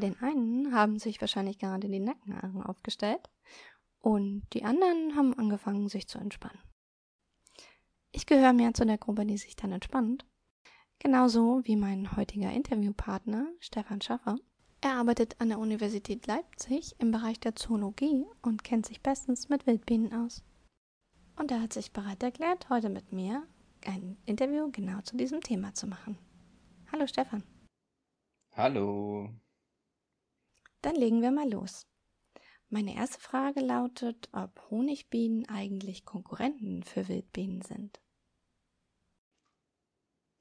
Den einen haben sich wahrscheinlich gerade die Nackenhaare aufgestellt und die anderen haben angefangen, sich zu entspannen. Ich gehöre mehr zu der Gruppe, die sich dann entspannt. Genauso wie mein heutiger Interviewpartner Stefan Schaffer. Er arbeitet an der Universität Leipzig im Bereich der Zoologie und kennt sich bestens mit Wildbienen aus. Und er hat sich bereit erklärt, heute mit mir ein Interview genau zu diesem Thema zu machen. Hallo Stefan. Hallo. Dann legen wir mal los. Meine erste Frage lautet, ob Honigbienen eigentlich Konkurrenten für Wildbienen sind.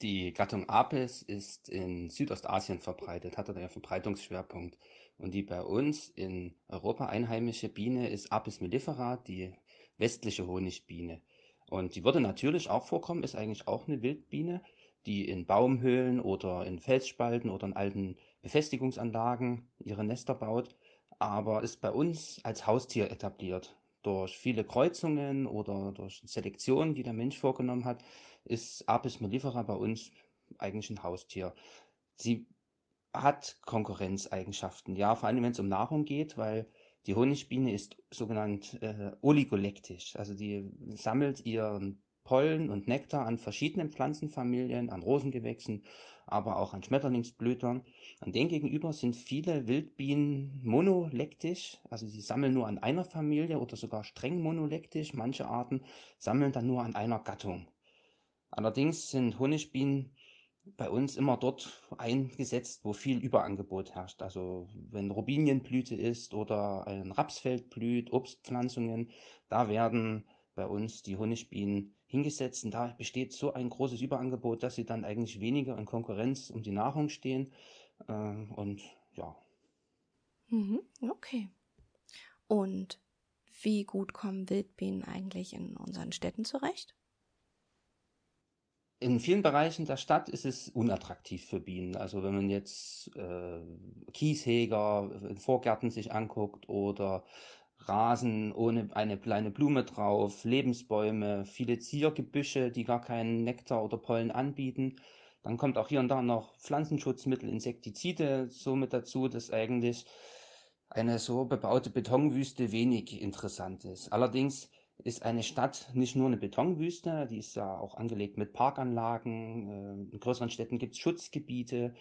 Die Gattung Apis ist in Südostasien verbreitet, hat einen Verbreitungsschwerpunkt. Und die bei uns in Europa einheimische Biene ist Apis mellifera, die westliche Honigbiene. Und die würde natürlich auch vorkommen, ist eigentlich auch eine Wildbiene, die in Baumhöhlen oder in Felsspalten oder in alten Befestigungsanlagen ihre Nester baut, aber ist bei uns als Haustier etabliert. Durch viele Kreuzungen oder durch Selektionen, die der Mensch vorgenommen hat, ist Apis mellifera bei uns eigentlich ein Haustier. Sie hat Konkurrenzeigenschaften, ja, vor allem wenn es um Nahrung geht, weil die Honigbiene ist sogenannt äh, oligolektisch, also die sammelt ihren Pollen und Nektar an verschiedenen Pflanzenfamilien, an Rosengewächsen, aber auch an Schmetterlingsblütern. Und demgegenüber sind viele Wildbienen monolektisch, also sie sammeln nur an einer Familie oder sogar streng monolektisch. Manche Arten sammeln dann nur an einer Gattung. Allerdings sind Honigbienen bei uns immer dort eingesetzt, wo viel Überangebot herrscht. Also wenn Robinienblüte ist oder ein Rapsfeld blüht, Obstpflanzungen, da werden bei uns die Honigbienen hingesetzt. Und da besteht so ein großes Überangebot, dass sie dann eigentlich weniger in Konkurrenz um die Nahrung stehen. Äh, und ja. Mhm, okay. Und wie gut kommen Wildbienen eigentlich in unseren Städten zurecht? In vielen Bereichen der Stadt ist es unattraktiv für Bienen. Also wenn man jetzt äh, Kieshäger in Vorgärten sich anguckt oder Rasen ohne eine kleine Blume drauf, Lebensbäume, viele Ziergebüsche, die gar keinen Nektar oder Pollen anbieten. Dann kommt auch hier und da noch Pflanzenschutzmittel, Insektizide so mit dazu, dass eigentlich eine so bebaute Betonwüste wenig interessant ist. Allerdings ist eine Stadt nicht nur eine Betonwüste, die ist ja auch angelegt mit Parkanlagen. Äh, in größeren Städten gibt es Schutzgebiete,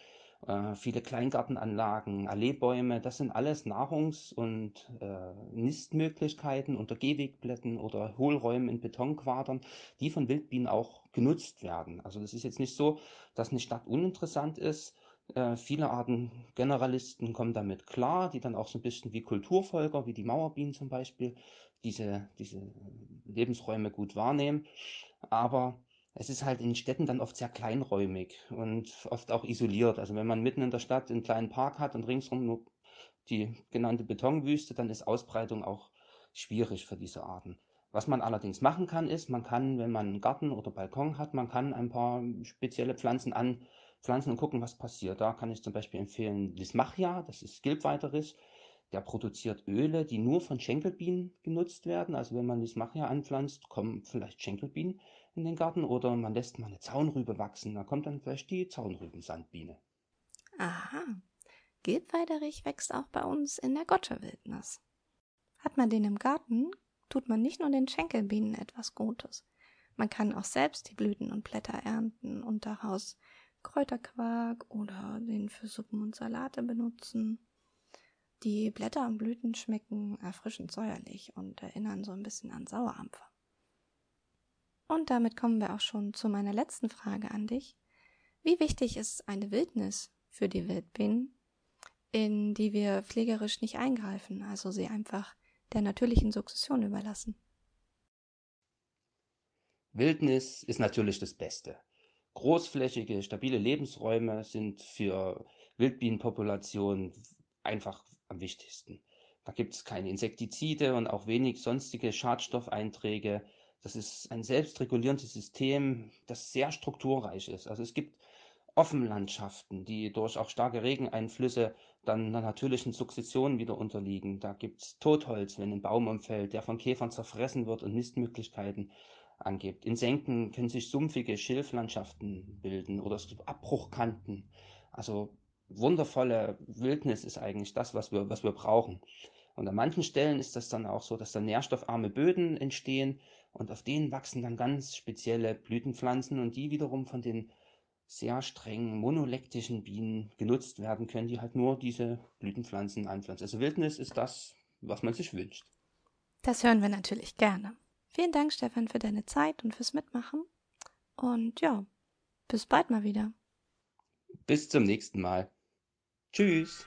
äh, viele Kleingartenanlagen, Alleebäume, das sind alles Nahrungs- und äh, Nistmöglichkeiten unter Gehwegblättern oder Hohlräumen in Betonquadern, die von Wildbienen auch genutzt werden. Also das ist jetzt nicht so, dass eine Stadt uninteressant ist. Äh, viele Arten Generalisten kommen damit klar, die dann auch so ein bisschen wie Kulturfolger, wie die Mauerbienen zum Beispiel, diese, diese Lebensräume gut wahrnehmen. Aber es ist halt in Städten dann oft sehr kleinräumig und oft auch isoliert. Also wenn man mitten in der Stadt einen kleinen Park hat und ringsrum nur die genannte Betonwüste, dann ist Ausbreitung auch schwierig für diese Arten. Was man allerdings machen kann, ist, man kann, wenn man einen Garten oder Balkon hat, man kann ein paar spezielle Pflanzen anpflanzen und gucken, was passiert. Da kann ich zum Beispiel empfehlen Lismachia, das ist Gilbweiterich. Der produziert Öle, die nur von Schenkelbienen genutzt werden. Also wenn man Lismachia anpflanzt, kommen vielleicht Schenkelbienen in den Garten oder man lässt mal eine Zaunrübe wachsen. Da kommt dann vielleicht die Zaunrübensandbiene. Aha. Gilbweiderich wächst auch bei uns in der Gotterwildnis. Hat man den im Garten, tut man nicht nur den Schenkelbienen etwas Gutes. Man kann auch selbst die Blüten und Blätter ernten und daraus Kräuterquark oder den für Suppen und Salate benutzen. Die Blätter und Blüten schmecken erfrischend säuerlich und erinnern so ein bisschen an Sauerampfer. Und damit kommen wir auch schon zu meiner letzten Frage an dich. Wie wichtig ist eine Wildnis für die Wildbienen, in die wir pflegerisch nicht eingreifen, also sie einfach der natürlichen Sukzession überlassen? Wildnis ist natürlich das Beste. Großflächige, stabile Lebensräume sind für Wildbienenpopulationen einfach am wichtigsten. Da gibt es keine Insektizide und auch wenig sonstige Schadstoffeinträge. Das ist ein selbstregulierendes System, das sehr strukturreich ist. Also es gibt Offenlandschaften, die durch auch starke Regeneinflüsse dann einer natürlichen Sukzession wieder unterliegen. Da gibt es Totholz, wenn ein Baum umfällt, der von Käfern zerfressen wird und Nistmöglichkeiten angibt. In Senken können sich sumpfige Schilflandschaften bilden oder es gibt Abbruchkanten. Also wundervolle Wildnis ist eigentlich das, was wir, was wir brauchen. Und an manchen Stellen ist das dann auch so, dass dann nährstoffarme Böden entstehen und auf denen wachsen dann ganz spezielle Blütenpflanzen und die wiederum von den sehr strengen monolektischen Bienen genutzt werden können, die halt nur diese Blütenpflanzen anpflanzen. Also Wildnis ist das, was man sich wünscht. Das hören wir natürlich gerne. Vielen Dank, Stefan, für deine Zeit und fürs Mitmachen. Und ja, bis bald mal wieder. Bis zum nächsten Mal. Tschüss.